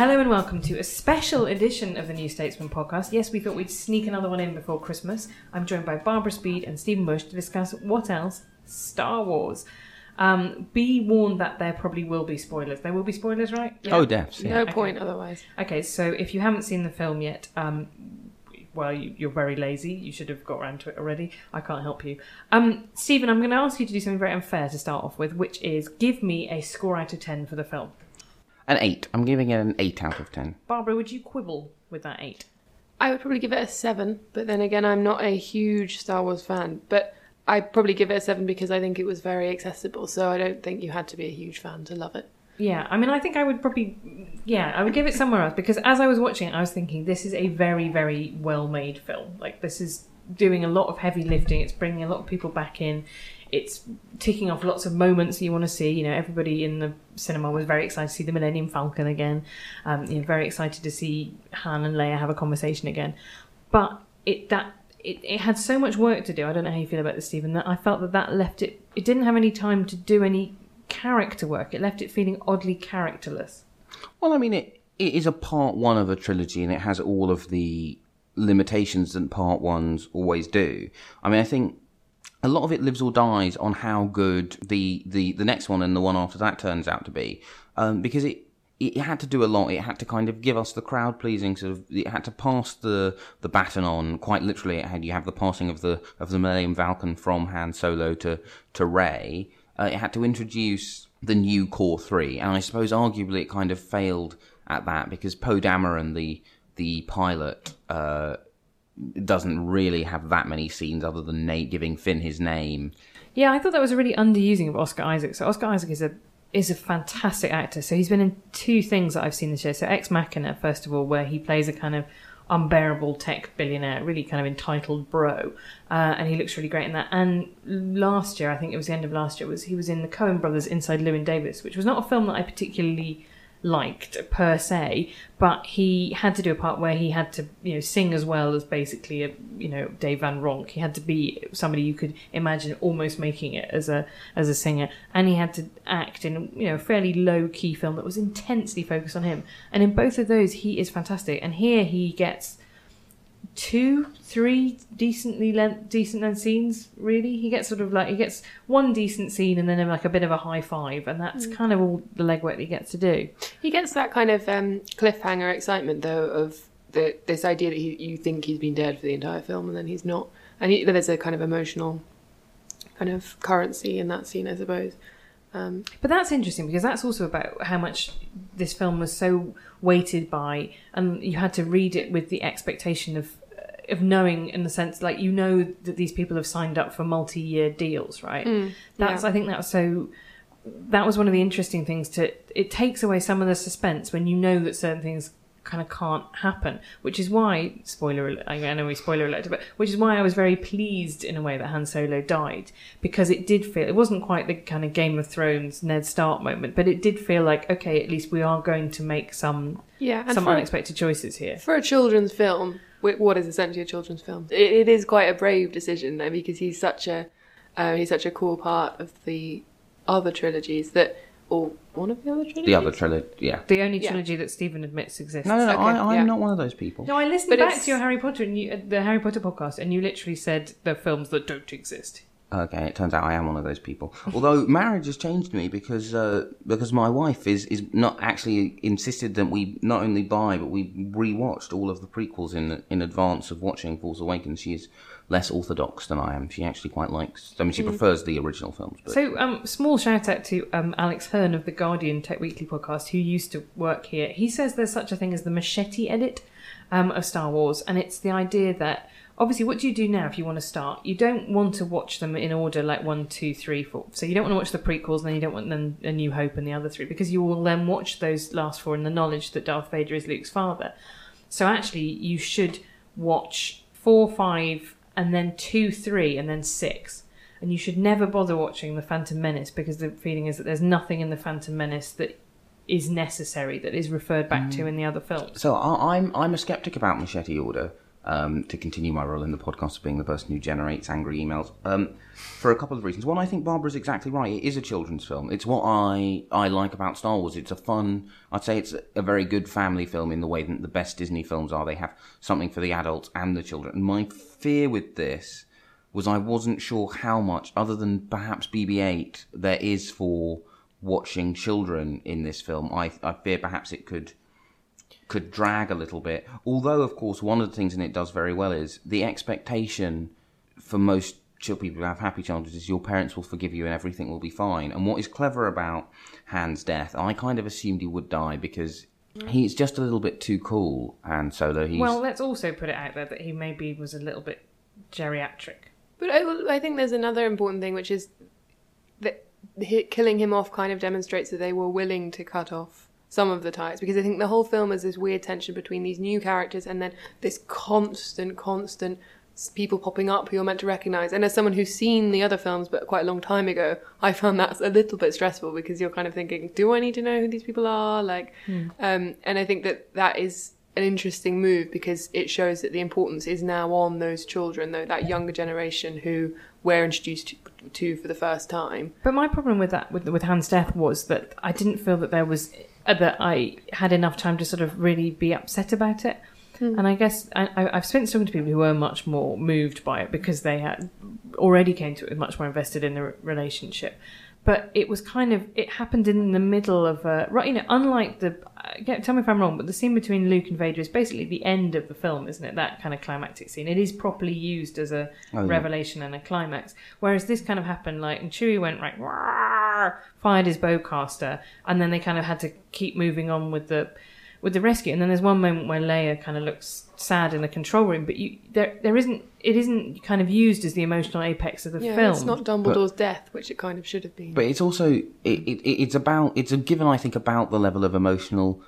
Hello and welcome to a special edition of the New Statesman podcast. Yes, we thought we'd sneak another one in before Christmas. I'm joined by Barbara Speed and Stephen Bush to discuss what else? Star Wars. Um, be warned that there probably will be spoilers. There will be spoilers, right? Oh, definitely. No Okay. point otherwise. Okay, so if you haven't seen the film yet, um, well, you, you're very lazy. You should have got around to it already. I can't help you. Um, Stephen, I'm going to ask you to do something very unfair to start off with, which is give me a score out of 10 for the film. An eight. I'm giving it an eight out of ten. Barbara, would you quibble with that 8? I would probably give it a seven, but then again, I'm not a huge Star Wars fan. But I'd probably give it a seven because I think it was very accessible. So I don't think you had to be a huge fan to love it. Yeah, I mean, I think I would probably, yeah, I would give it somewhere else because as I was watching it, I was thinking this is a very, very well made film. Like, this is doing a lot of heavy lifting, it's bringing a lot of people back in, it's ticking off lots of moments you want to see. You know, everybody in the cinema was very excited to see the Millennium Falcon again, um, you know, very excited to see Han and Leia have a conversation again. But it, that, it, it had so much work to do. I don't know how you feel about this, Stephen. That I felt that that left it. It didn't have any time to do any character work. It left it feeling oddly characterless. Well, I mean, it, it is a part one of a trilogy, and it has all of the limitations that part ones always do. I mean, I think a lot of it lives or dies on how good the the, the next one and the one after that turns out to be, um, because it. It had to do a lot. It had to kind of give us the crowd pleasing sort of. It had to pass the, the baton on. Quite literally, it had you have the passing of the of the Millennium Falcon from Han Solo to to Rey. Uh, it had to introduce the new Core Three, and I suppose arguably it kind of failed at that because Poe Dameron, the the pilot, uh, doesn't really have that many scenes other than Nate giving Finn his name. Yeah, I thought that was a really underusing of Oscar Isaac. So Oscar Isaac is a is a fantastic actor. So he's been in two things that I've seen this year. So Ex Machina, first of all, where he plays a kind of unbearable tech billionaire, really kind of entitled bro, uh, and he looks really great in that. And last year, I think it was the end of last year, was he was in the Coen Brothers Inside Llewyn Davis, which was not a film that I particularly liked per se, but he had to do a part where he had to, you know, sing as well as basically a, you know, Dave Van Ronk. He had to be somebody you could imagine almost making it as a as a singer, and he had to act in, you know, a fairly low key film that was intensely focused on him. And in both of those, he is fantastic. And here he gets two, three decently length, decent length scenes. Really, he gets sort of like he gets one decent scene and then like a bit of a high five, and that's kind of all the legwork that he gets to do. He gets that kind of um, cliffhanger excitement, though, of the, this idea that he, you think he's been dead for the entire film and then he's not. And he, there's a kind of emotional kind of currency in that scene, I suppose. Um, But that's interesting because that's also about how much this film was so weighted by, and you had to read it with the expectation of of knowing, in the sense like you know that these people have signed up for multi-year deals, right? that's yeah. I think that's so. That was one of the interesting things. To it takes away some of the suspense when you know that certain things kind of can't happen, which is why spoiler. I know we spoiler alert, but which is why I was very pleased in a way that Han Solo died because it did feel it wasn't quite the kind of Game of Thrones Ned Stark moment, but it did feel like okay, at least we are going to make some yeah, some for, unexpected choices here. for a children's film, wh- what is essentially a children's film, it, it is quite a brave decision though, because he's such a uh, he's such a core part of the other trilogies that, or one of the other trilogies. The other trilogy, yeah. The only Yeah. trilogy that Stephen admits exists. No, no, no. Okay, I, I'm yeah. not one of those people. No, I listened But back it's- to your Harry Potter and you, uh, the Harry Potter podcast, and you literally said the films that don't exist. Okay, it turns out I am one of those people. Although marriage has changed me because uh, because my wife is, is not actually insisted that we not only buy but we rewatched all of the prequels in in advance of watching Force Awakens. She is less orthodox than I am. She actually quite likes. I mean, she prefers the original films. But So, um, small shout out to um, Alex Hern of the Guardian Tech Weekly podcast, who used to work here. He says there's such a thing as the machete edit um, of Star Wars, and it's the idea that obviously, what do you do now if you want to start? You don't want to watch them in order like one, two, three, four. So you don't want to watch the prequels, and then you don't want then A New Hope and the other three because you will then watch those last four in the knowledge that Darth Vader is Luke's father. So actually, you should watch four, five, and then two, three, and then six. And you should never bother watching The Phantom Menace because the feeling is that there's nothing in The Phantom Menace that is necessary, that is referred back mm. to in the other films. So I, I'm I'm a skeptic about Machete Order. Um, to continue my role in the podcast of being the person who generates angry emails, um, for a couple of reasons. One, I think Barbara's exactly right. It is a children's film. It's what I I like about Star Wars. It's a fun. I'd say it's a very good family film in the way that the best Disney films are. They have something for the adults and the children. My fear with this was I wasn't sure how much, other than perhaps BB-8, there is for watching children in this film. I I fear perhaps it could could drag a little bit. Although, of course, one of the things and it does very well is the expectation for most chill people who have happy childhoods is your parents will forgive you and everything will be fine. And what is clever about Han's death, I kind of assumed he would die because mm. he's just a little bit too cool. Han Solo, he's Well, let's also put it out there that he maybe was a little bit geriatric. But I, I think there's another important thing, which is that killing him off kind of demonstrates that they were willing to cut off some of the ties. Because I think the whole film is this weird tension between these new characters and then this constant, constant people popping up who you're meant to recognize. And as someone who's seen the other films, but quite a long time ago, I found that a little bit stressful because you're kind of thinking, do I need to know who these people are? Like, um, and I think that that is an interesting move because it shows that the importance is now on those children, though that younger generation who we're introduced to, to for the first time. But my problem with that, with, with Han's death, was that I didn't feel that there was Uh, that I had enough time to sort of really be upset about it. Hmm. And I guess I, I've spent talking to people who were much more moved by it because they had already came to it much more invested in the relationship. But it was kind of it happened in the middle of a right. You know, unlike the uh, get, tell me if I'm wrong, but the scene between Luke and Vader is basically the end of the film, isn't it? That kind of climactic scene. It is properly used as a Oh, yeah. revelation and a climax. Whereas this kind of happened like, and Chewie went like, "Rawr," fired his bowcaster, and then they kind of had to keep moving on with the with the rescue. And then there's one moment where Leia kind of looks sad in the control room, but you there there isn't it isn't kind of used as the emotional apex of the Yeah, film. it's not Dumbledore's death, which it kind of should have been. But it's also it, it, it's about it's a given I think about the level of emotional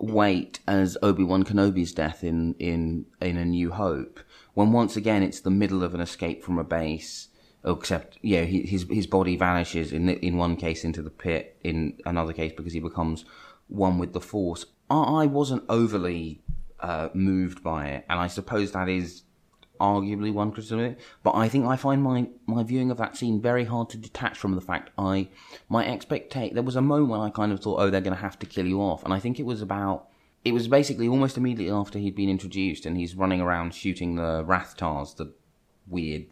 weight as Obi Wan Kenobi's death in in in A New Hope. When once again it's the middle of an escape from a base, except yeah he, his his body vanishes in in one case into the pit, in another case because he becomes one with the Force. I, I wasn't overly uh, moved by it, and I suppose that is arguably one criticism of it. But I think I find my, my viewing of that scene very hard to detach from the fact I my expectation. There was a moment when I kind of thought, oh, they're going to have to kill you off, and I think it was about. It was basically almost immediately after he'd been introduced, and he's running around shooting the Rathtars, the weird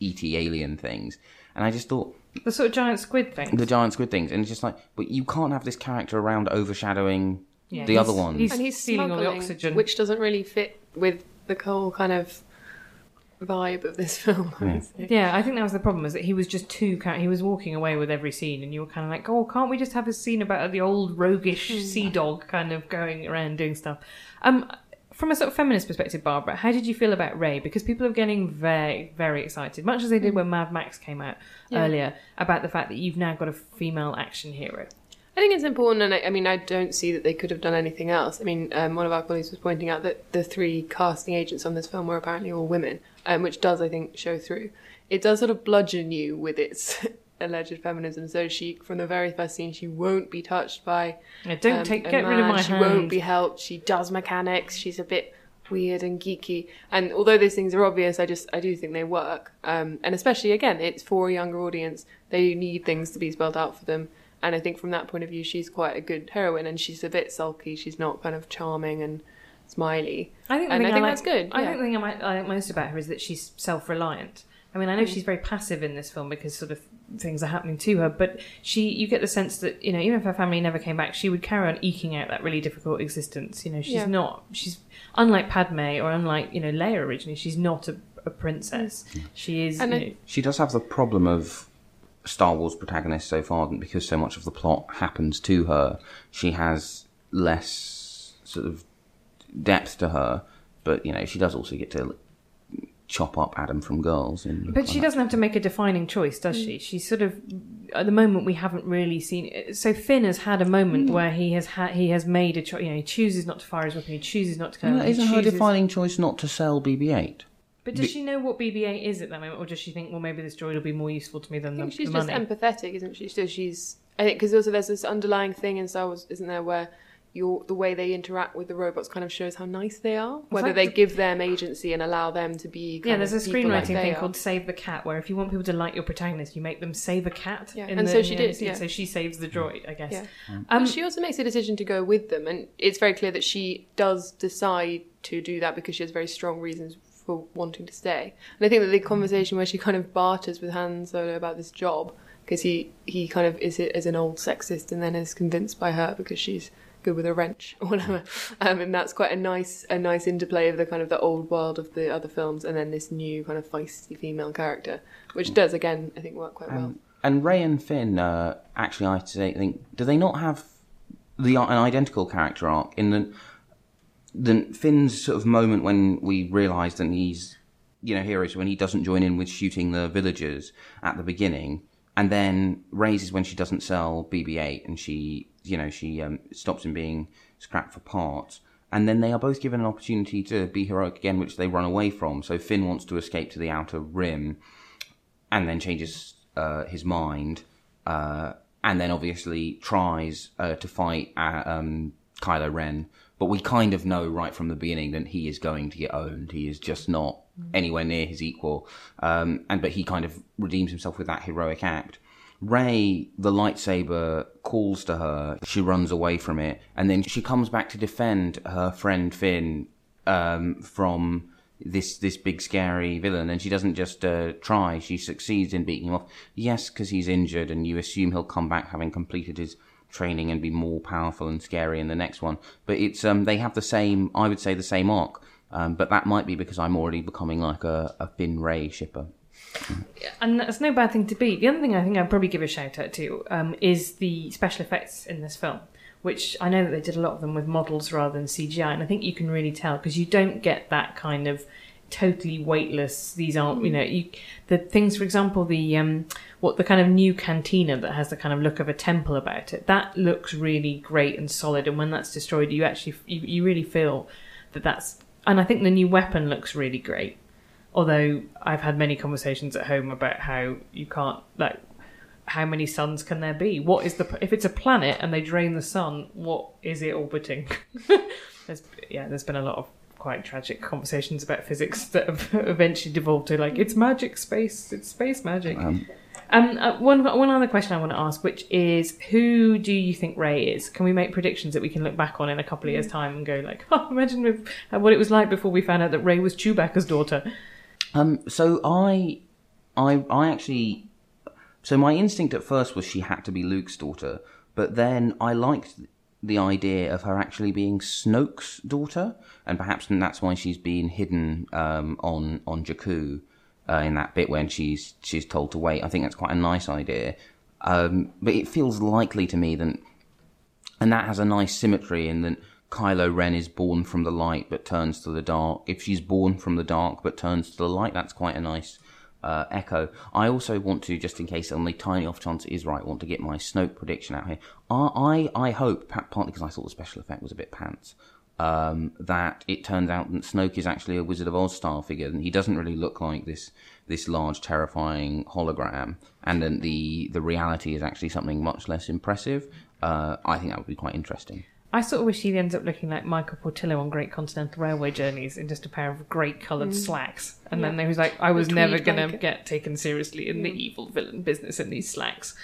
ET alien things, and I just thought the sort of giant squid thing. the giant squid things, and it's just like, but you can't have this character around overshadowing Yeah, the other ones. he's- and he's stealing all the oxygen. which doesn't really fit with the whole kind of vibe of this film. I would say. Yeah, I think that was the problem. Is that he was just too. He was walking away with every scene, and you were kind of like, "Oh, can't we just have a scene about the old roguish Hmm. sea dog kind of going around doing stuff?" Um, from a sort of feminist perspective, Barbara, how did you feel about Rey? Because people are getting very, very excited, much as they did when Mad Max came out Hmm. Yeah. earlier, about the fact that you've now got a female action hero. I think it's important, and I, I mean, I don't see that they could have done anything else. I mean, um, one of our colleagues was pointing out that the three casting agents on this film were apparently all women, um, which does, I think, show through. It does sort of bludgeon you with its alleged feminism. So she, from the very first scene, she won't be touched by. Yeah, don't um, take- get rid of man. my She hand. won't be helped. She does mechanics. She's a bit weird and geeky. And although those things are obvious, I just I do think they work. Um, and especially again, it's for a younger audience. They need things to be spelled out for them. And I think from that point of view, she's quite a good heroine. And she's a bit sulky. She's not kind of charming and smiley. I think, and I think like- that's good. I yeah. think the thing I, might, I like most about her is that she's self-reliant. I mean, I know mm. she's very passive in this film because sort of things are happening to her, but she, you get the sense that you know, even if her family never came back, she would carry on eking out that really difficult existence. You know, she's Yeah. not, she's unlike Padme or unlike you know Leia originally, she's not a, a princess. Mm. She is, And you I- know, She does have the problem of Star Wars protagonist so far that because so much of the plot happens to her, she has less sort of depth to her. But you know, she does also get to chop up Adam from Girls. And But she doesn't have to make a defining choice, does she? Mm. She's sort of at the moment we haven't really seen. It. So Finn has had a moment mm. where he has had he has made a choice. You know, he chooses not to fire his weapon. He chooses not to kill. Well, isn't her chooses- defining choice not to sell BB-8? But does she know what BB-8 is at that moment, or does she think, well, maybe this droid will be more useful to me than I the, think she's the just money? empathetic, isn't she? So she's. I think because also there's this underlying thing in Star Wars, isn't there, where your the way they interact with the robots kind of shows how nice they are. Whether fact, they the- give them agency and allow them to be. yeah, there's a of people like screenwriting they thing are. called "Save the Cat," where if you want people to like your protagonist, you make them save a cat. Yeah, in and the- so she the did, scene. yeah. So she saves the droid, I guess. Yeah. Um, but she also makes a decision to go with them, and it's very clear that she does decide to do that because she has very strong reasons for wanting to stay. And I think that the conversation where she kind of barters with Han Solo about this job, because he, he kind of is is an old sexist and then is convinced by her because she's good with a wrench or whatever. Um, and that's quite a nice a nice interplay of the kind of the old world of the other films and then this new kind of feisty female character, which does again I think work quite well. Um, and Rey and Finn, uh, actually, I think, do they not have the an identical character arc in the the Finn's sort of moment when we realise that he's you know heroes when he doesn't join in with shooting the villagers at the beginning, and then raises when she doesn't sell BB-8 and she you know she um, stops him being scrapped for parts. And then they are both given an opportunity to be heroic again, which they run away from. So Finn wants to escape to the outer rim, and then changes uh, his mind, uh, and then obviously tries uh, to fight uh, um, Kylo Ren. But we kind of know right from the beginning that he is going to get owned. He is just not anywhere near his equal, um, and but he kind of redeems himself with that heroic act. Rey, the lightsaber, calls to her. She runs away from it, and then she comes back to defend her friend Finn um, from this this big scary villain, and she doesn't just uh, try; she succeeds in beating him off. Yes, because he's injured, and you assume he'll come back having completed his training and be more powerful and scary in the next one. But it's um, they have the same, I would say, the same arc. Um, but that might be because I'm already becoming like a, a Finn Rey shipper. and that's no bad thing to be. The other thing I think I'd probably give a shout out to um, is the special effects in this film, which I know that they did a lot of them with models rather than CGI, and I think you can really tell because you don't get that kind of totally weightless. These aren't, you know, you the things. For example, the um, what the kind of new cantina that has the kind of look of a temple about it. That looks really great and solid, and when that's destroyed, you actually you, you really feel that that's. And I think the new weapon looks really great although I've had many conversations at home about how you can't like how many suns can there be? What is the if it's a planet and they drain the sun? What is it orbiting? there's yeah, there's been a lot of quite tragic conversations about physics that have eventually devolved to like it's magic space, it's space magic. Um, uh, one one other question I want to ask, which is, who do you think Rey is? Can we make predictions that we can look back on in a couple of years' time and go like, oh, imagine if, uh, what it was like before we found out that Rey was Chewbacca's daughter? Um, so I, I, I actually, so my instinct at first was she had to be Luke's daughter, but then I liked the idea of her actually being Snoke's daughter, and perhaps that's why she's been hidden um, on on Jakku uh, in that bit when she's she's told to wait. I think that's quite a nice idea, um, but it feels likely to me that, and that has a nice symmetry in that Kylo Ren is born from the light but turns to the dark. If she's born from the dark but turns to the light, that's quite a nice uh, echo. I also want to, just in case on the tiny off chance it is right, want to get my Snoke prediction out here. I I, I hope, partly because I thought the special effect was a bit pants, um, that it turns out that Snoke is actually a Wizard of Oz style figure, and he doesn't really look like this this large, terrifying hologram, and then the the reality is actually something much less impressive. Uh, I think that would be quite interesting. I sort of wish he ends up looking like Michael Portillo on Great Continental Railway Journeys in just a pair of great coloured slacks. And then he was like, I was never going to get taken seriously in the evil villain business in these slacks.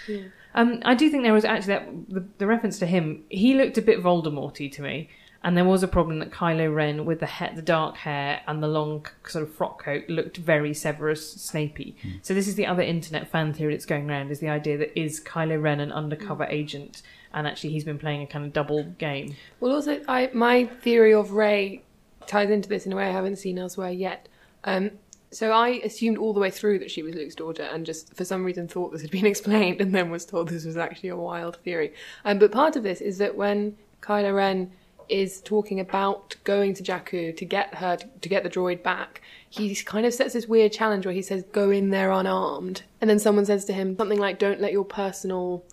Um, I do think there was actually that the, the reference to him. He looked a bit Voldemorty to me, And there was a problem that Kylo Ren, with the he- the dark hair and the long sort of frock coat, looked very Severus Snapey. So this is the other internet fan theory that's going around: is the idea that is Kylo Ren an undercover agent, and actually he's been playing a kind of double game. Well, also, I my theory of Rey ties into this in a way I haven't seen elsewhere yet. Um, so I assumed all the way through that she was Luke's daughter, and just for some reason thought this had been explained, and then was told this was actually a wild theory. Um, but part of this is that when Kylo Ren is talking about going to Jakku to get her to get the droid back, he kind of sets this weird challenge where he says, "Go in there unarmed," and then someone says to him something like, "Don't let your personal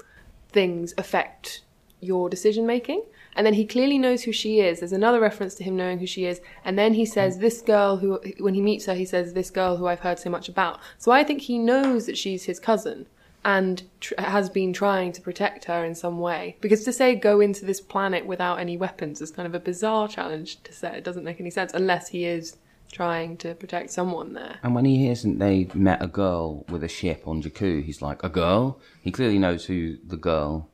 things affect your decision making. And then he clearly knows who she is. There's another reference to him knowing who she is. And then he says, This girl who, when he meets her, he says, This girl who I've heard so much about. So I think he knows that she's his cousin and tr- has been trying to protect her in some way. Because to say go into this planet without any weapons is kind of a bizarre challenge to set. It doesn't make any sense unless he is trying to protect someone there. And when he hears that they met a girl with a ship on Jakku, he's like, a girl? He clearly knows who the girl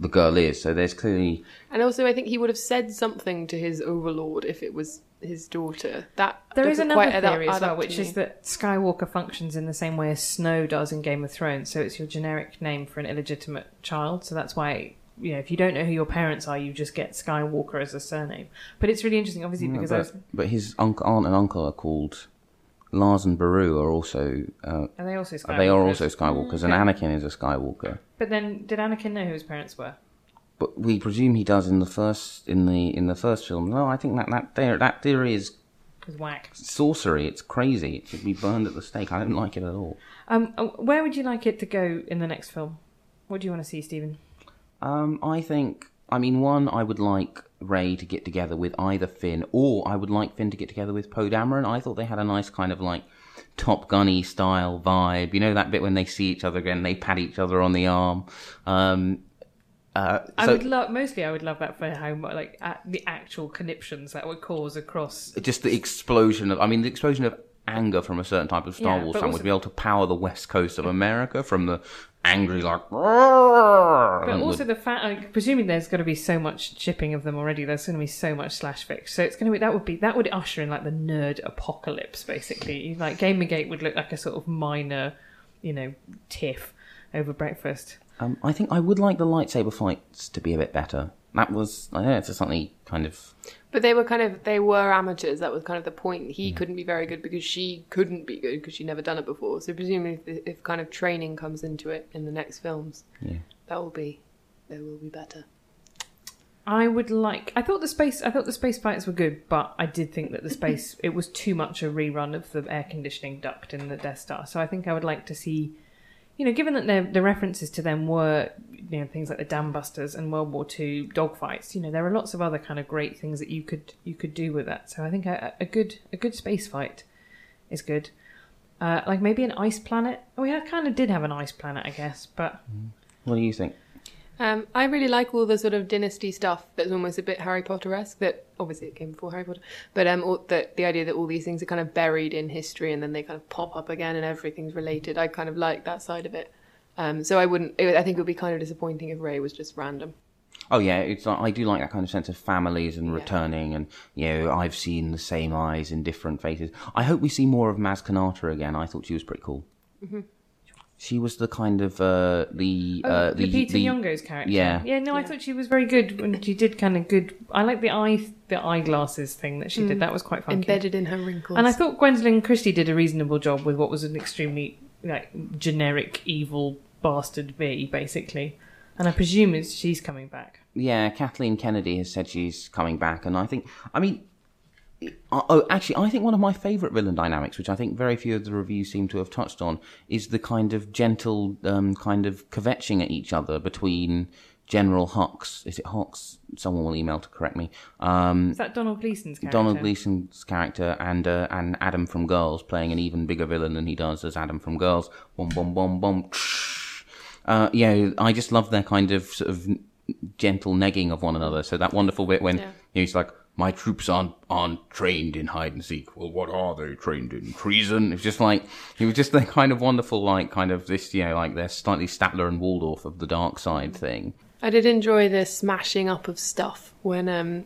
the girl is. So there's clearly And also, I think he would have said something to his overlord if it was his daughter. That There is doesn't another quite theory as well, which is that Skywalker functions in the same way as Snow does in Game of Thrones. So it's your generic name for an illegitimate child. So that's why, you know, if you don't know who your parents are, you just get Skywalker as a surname. But it's really interesting, obviously, because I was. but, but his uncle, aunt and uncle are called Lars and Beru are also uh, Are they also Skywalkers? they are also Skywalkers, and Anakin is a Skywalker. But then, did Anakin know who his parents were? But we presume he does in the first in the in the first film. No, I think that that theory, that theory is Because whack. sorcery. It's crazy. It should be burned at the stake. I don't like it at all. Um, uh, where would you like it to go in the next film? What do you want to see, Stephen? Um, I think. I mean, one, I would like Rey to get together with either Finn, or I would like Finn to get together with Poe Dameron. I thought they had a nice kind of like Top Gunny style vibe. You know that bit when they see each other again, they pat each other on the arm. Um, uh, I would love mostly. I would love that for how much like the actual conniptions that would cause across. just the explosion of. I mean, the explosion of anger from a certain type of Star Yeah, Wars fan would be able to power the west coast of America from the angry like. But also would- the fact, like, presuming there's going to be so much shipping of them already, there's going to be so much slash fics. So it's going to be that would be that would usher in like the nerd apocalypse, basically. Like Gamergate would look like a sort of minor, you know, tiff over breakfast. Um, I think I would like the lightsaber fights to be a bit better. That was, I know it's just something kind of. But they were kind of they were amateurs. That was kind of the point. He mm. couldn't be very good because she couldn't be good because she'd never done it before. So presumably, if, if kind of training comes into it in the next films, Yeah. that will be they will be better. I would like. I thought the space. I thought the space fights were good, but I did think that the space it was too much a rerun of the air conditioning duct in the Death Star. So I think I would like to see, you know, given that the the references to them were, you know, things like the Dam Busters and World War Two dogfights. You know, there are lots of other kind of great things that you could you could do with that. So I think a, a good a good space fight is good. Uh, like maybe an ice planet. We yeah, kind of did have an ice planet, I guess, but What do you think? Um, I really like all the sort of dynasty stuff that's almost a bit Harry Potter esque. That obviously it came before Harry Potter, but um, all, the the idea that all these things are kind of buried in history and then they kind of pop up again and everything's related. I kind of like that side of it. Um, so I wouldn't. It, I think it would be kind of disappointing if Rey was just random. Oh yeah, it's like, I do like that kind of sense of families and returning, and you know I've seen the same eyes in different faces. I hope we see more of Maz Kanata again. I thought she was pretty cool. She was the kind of uh, the Oh, uh, the, Lupita the Nyong'o's character. Yeah. yeah. No, I thought she was very good when she did kind of good. I like the eye, the eyeglasses thing that she did. That was quite funky. Embedded in her wrinkles. And I thought Gwendoline Christie did a reasonable job with what was an extremely like generic evil bastard V, basically. And I presume it's she's coming back. Yeah, Kathleen Kennedy has said she's coming back, and I think, I mean, oh, oh, actually, I think one of my favourite villain dynamics, which I think very few of the reviews seem to have touched on, is the kind of gentle, um, kind of kvetching at each other between General Hux. Is it Hux? Someone will email to correct me. Um, Is that Domhnall Gleeson's character? Domhnall Gleeson's character and uh, and Adam from Girls playing an even bigger villain than he does as Adam from Girls. Boom, boom, boom, boom. Uh, yeah, I just love their kind of sort of gentle negging of one another. So that wonderful bit when Yeah. he's like, "My troops aren't aren't trained in hide and seek." Well, what are they trained in? Treason. It's just like it was just the kind of wonderful, like kind of this, you know, like they're slightly Statler and Waldorf of the dark side thing. I did enjoy the smashing up of stuff when um,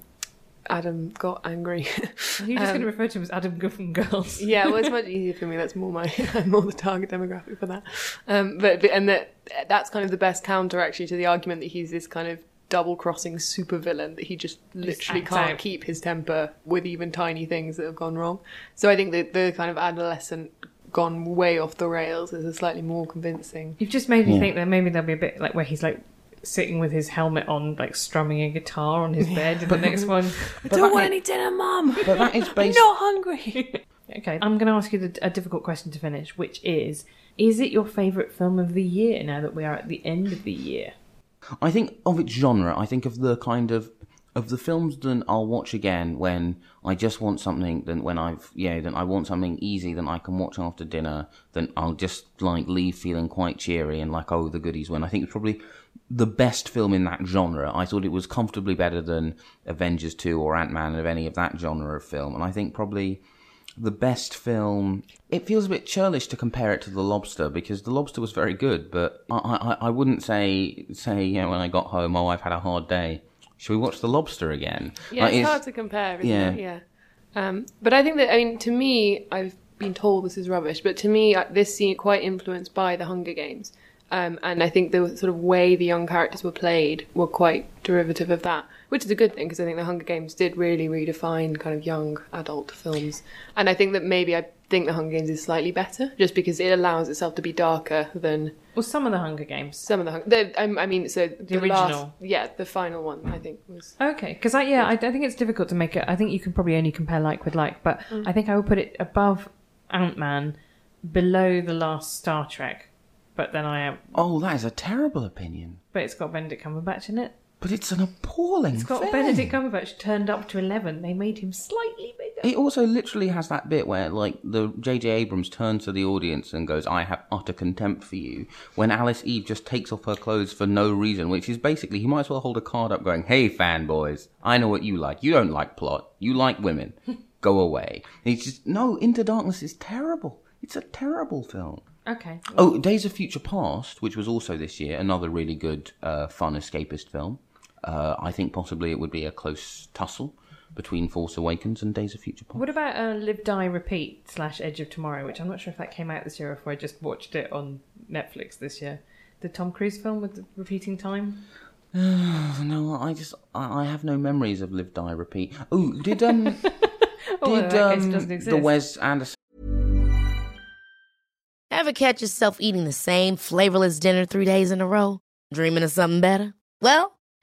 Adam got angry. You're just going to refer to him as Adam Guffin Girls. yeah, well, it's much easier for me. That's more my I'm more the target demographic for that. Um, but, but and that that's kind of the best counter actually to the argument that he's this kind of double crossing super villain that he just literally acts can't out. keep his temper with even tiny things that have gone wrong. So I think that the kind of adolescent gone way off the rails is a slightly more convincing. You've just made me Yeah. think that maybe there'll be a bit like where he's like sitting with his helmet on, like strumming a guitar on his bed in the next one. I don't want any dinner, Mum. But that is I'm based. not hungry. Okay, I'm going to ask you the, a difficult question to finish, which is: Is it your favourite film of the year? Now that we are at the end of the year, I think of its genre. I think of the kind of of the films that I'll watch again when I just want something. Then when I've yeah, then I want something easy. that I can watch after dinner. Then I'll just like leave feeling quite cheery and like oh the goodies win. I think it's probably the best film in that genre. I thought it was comfortably better than Avengers two or Ant Man of any of that genre of film. And I think probably the best film. It feels a bit churlish to compare it to The Lobster because The Lobster was very good, but I, I, I wouldn't say say you know when I got home, oh I've had a hard day. Should we watch The Lobster again? Yeah, Like, it's hard to compare, isn't yeah. it? Yeah. Um, but I think that, I mean, to me, I've been told this is rubbish, but to me, uh, this seemed quite influenced by the Hunger Games. Um, and I think the sort of way the young characters were played were quite derivative of that, which is a good thing because I think the Hunger Games did really redefine kind of young adult films. And I think that maybe I think the Hunger Games is slightly better just because it allows itself to be darker than well, some of the Hunger Games. some of the Hunger. The, I, I mean, so the, last- original. yeah, the final one I think was. Okay, because I yeah, I, I think it's difficult to make it. I think you can probably only compare like with like, but mm. I think I would put it above Ant Man, below the last Star Trek. But then I am, Oh, that is a terrible opinion. but it's got Benedict Cumberbatch in it. But it's an appalling. It's got film. Benedict Cumberbatch turned up to eleven. They made him slightly bigger. It also literally has that bit where, like, the J.J. Abrams turns to the audience and goes, "I have utter contempt for you." When Alice Eve just takes off her clothes for no reason, which is basically he might as well hold a card up, going, "Hey, fanboys, I know what you like. You don't like plot. You like women. Go away." And he's just no. Into Darkness is terrible. It's a terrible film. Okay. Oh, Days of Future Past, which was also this year, another really good, uh, fun escapist film. Uh, I think possibly it would be a close tussle between Force Awakens and Days of Future Past. What about uh, Live Die Repeat slash Edge of Tomorrow, which I'm not sure if that came out this year or if I just watched it on Netflix this year. The Tom Cruise film with the repeating time. No, I just I, I have no memories of Live Die Repeat. Oh, did um Oh, did in that case, it um the. Wes Anderson Ever catch yourself eating the same flavorless dinner three days in a row? Dreaming of something better? Well,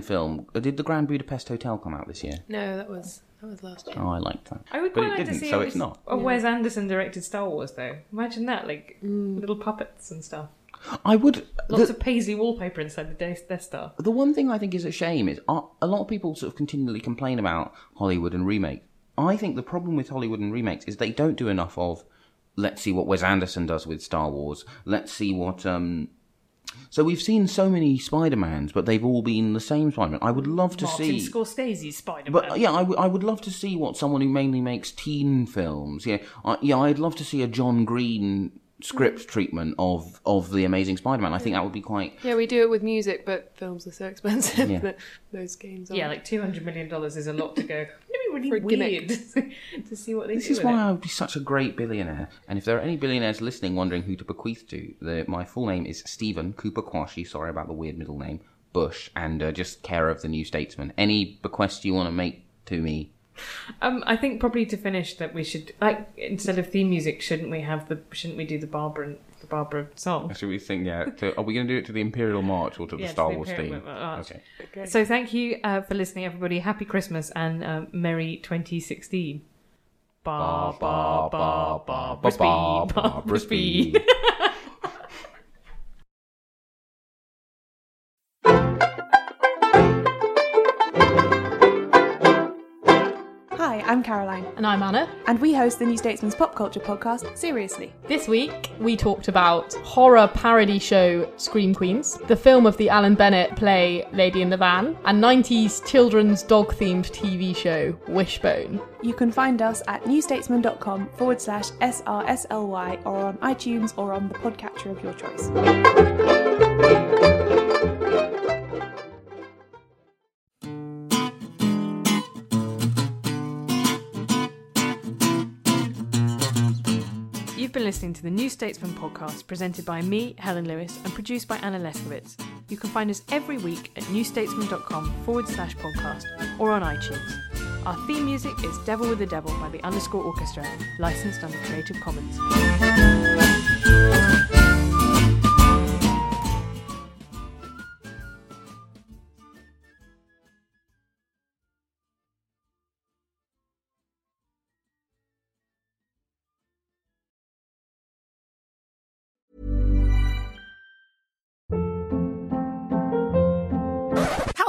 Film. Uh, Did the Grand Budapest Hotel come out this year? No, that was that was last year. Oh, I liked that. I would but quite it like to didn't, see so a- it's not. A Wes Anderson directed Star Wars though. Imagine that, like Mm. little puppets and stuff. I would. Lots the, of paisley wallpaper inside the Death Death Star. the one thing I think is a shame is uh, a lot of people sort of continually complain about Hollywood and remakes. I think the problem with Hollywood and remakes is they don't do enough of. Let's see what Wes Anderson does with Star Wars. Let's see what. um So we've seen so many Spider Mans, but they've all been the same Spider Man. I would love to Martin see. Scorsese's Spider Man. But uh, yeah, I, w- I would love to see what someone who mainly makes teen films. Yeah, I, yeah, I'd love to see a John Green script treatment of of the Amazing Spider-Man. I think that would be quite. Yeah, we do it with music, but films are so expensive Yeah. that those games are. yeah, like two hundred million dollars is a lot to go. It'd be really For a gimmick. weird to see what they This do is with why it. I would be such a great billionaire. And if there are any billionaires listening wondering who to bequeath to, the, my full name is Stephen Cooper Quashy. Sorry about the weird middle name. Bush, and uh, just care of the New Statesman. Any bequest you want to make to me? Um, I think probably to finish that we should like instead of theme music, shouldn't we have the shouldn't we do the Barbara the Barbara song? Should we think? Yeah. To, are we going to do it to the Imperial March or to Yeah, the to Star the Wars Imperial theme? March. Okay. So thank you uh, for listening, everybody. Happy Christmas and uh, Merry 2016. Ba ba ba ba ba, speed, ba, Barbara speed. Caroline. And I'm Anna. And we host the New Statesman's pop culture podcast, Seriously. This week, we talked about horror parody show Scream Queens, the film of the Alan Bennett play Lady in the Van, and 90s children's dog themed TV show Wishbone. You can find us at newstatesman.com forward slash SRSLY or on iTunes or on the podcatcher of your choice. You've been listening to the New Statesman podcast presented by me, Helen Lewis, and produced by Anna Leszkiewicz. You can find us every week at newstatesman.com forward slash podcast or on iTunes. Our theme music is Devil with the Devil by the Underscore Orchestra, licensed under Creative Commons.